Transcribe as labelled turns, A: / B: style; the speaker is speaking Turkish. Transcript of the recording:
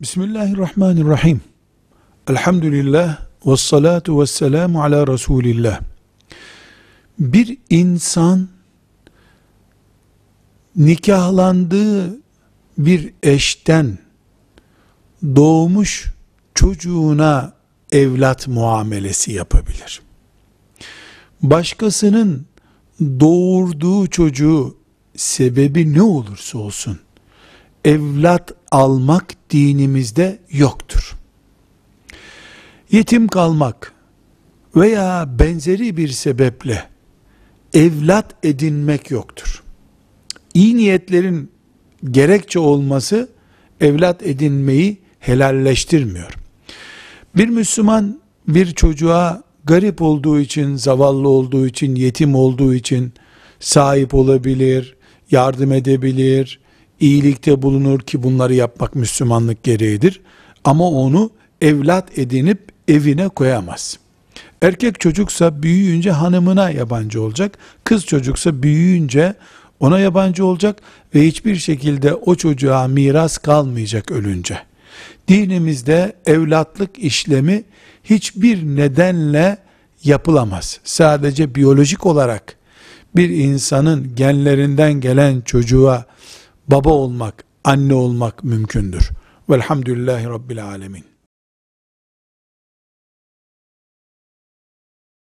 A: Bismillahirrahmanirrahim. Elhamdülillah ve salatu ve selamu ala Resulillah. Bir insan nikahlandığı bir eşten doğmuş çocuğuna evlat muamelesi yapabilir. Başkasının doğurduğu çocuğu sebebi ne olursa olsun evlat almak dinimizde yoktur. Yetim kalmak veya benzeri bir sebeple evlat edinmek yoktur. İyi niyetlerin gerekçe olması evlat edinmeyi helalleştirmiyor. Bir Müslüman bir çocuğa garip olduğu için, zavallı olduğu için, yetim olduğu için sahip olabilir, yardım edebilir, iyilikte bulunur ki bunları yapmak Müslümanlık gereğidir. Ama onu evlat edinip evine koyamaz. Erkek çocuksa büyüyünce hanımına yabancı olacak. Kız çocuksa büyüyünce ona yabancı olacak ve hiçbir şekilde o çocuğa miras kalmayacak ölünce. Dinimizde evlatlık işlemi hiçbir nedenle yapılamaz. Sadece biyolojik olarak bir insanın genlerinden gelen çocuğa baba olmak, anne olmak mümkündür. Velhamdülillahi Rabbil Alemin.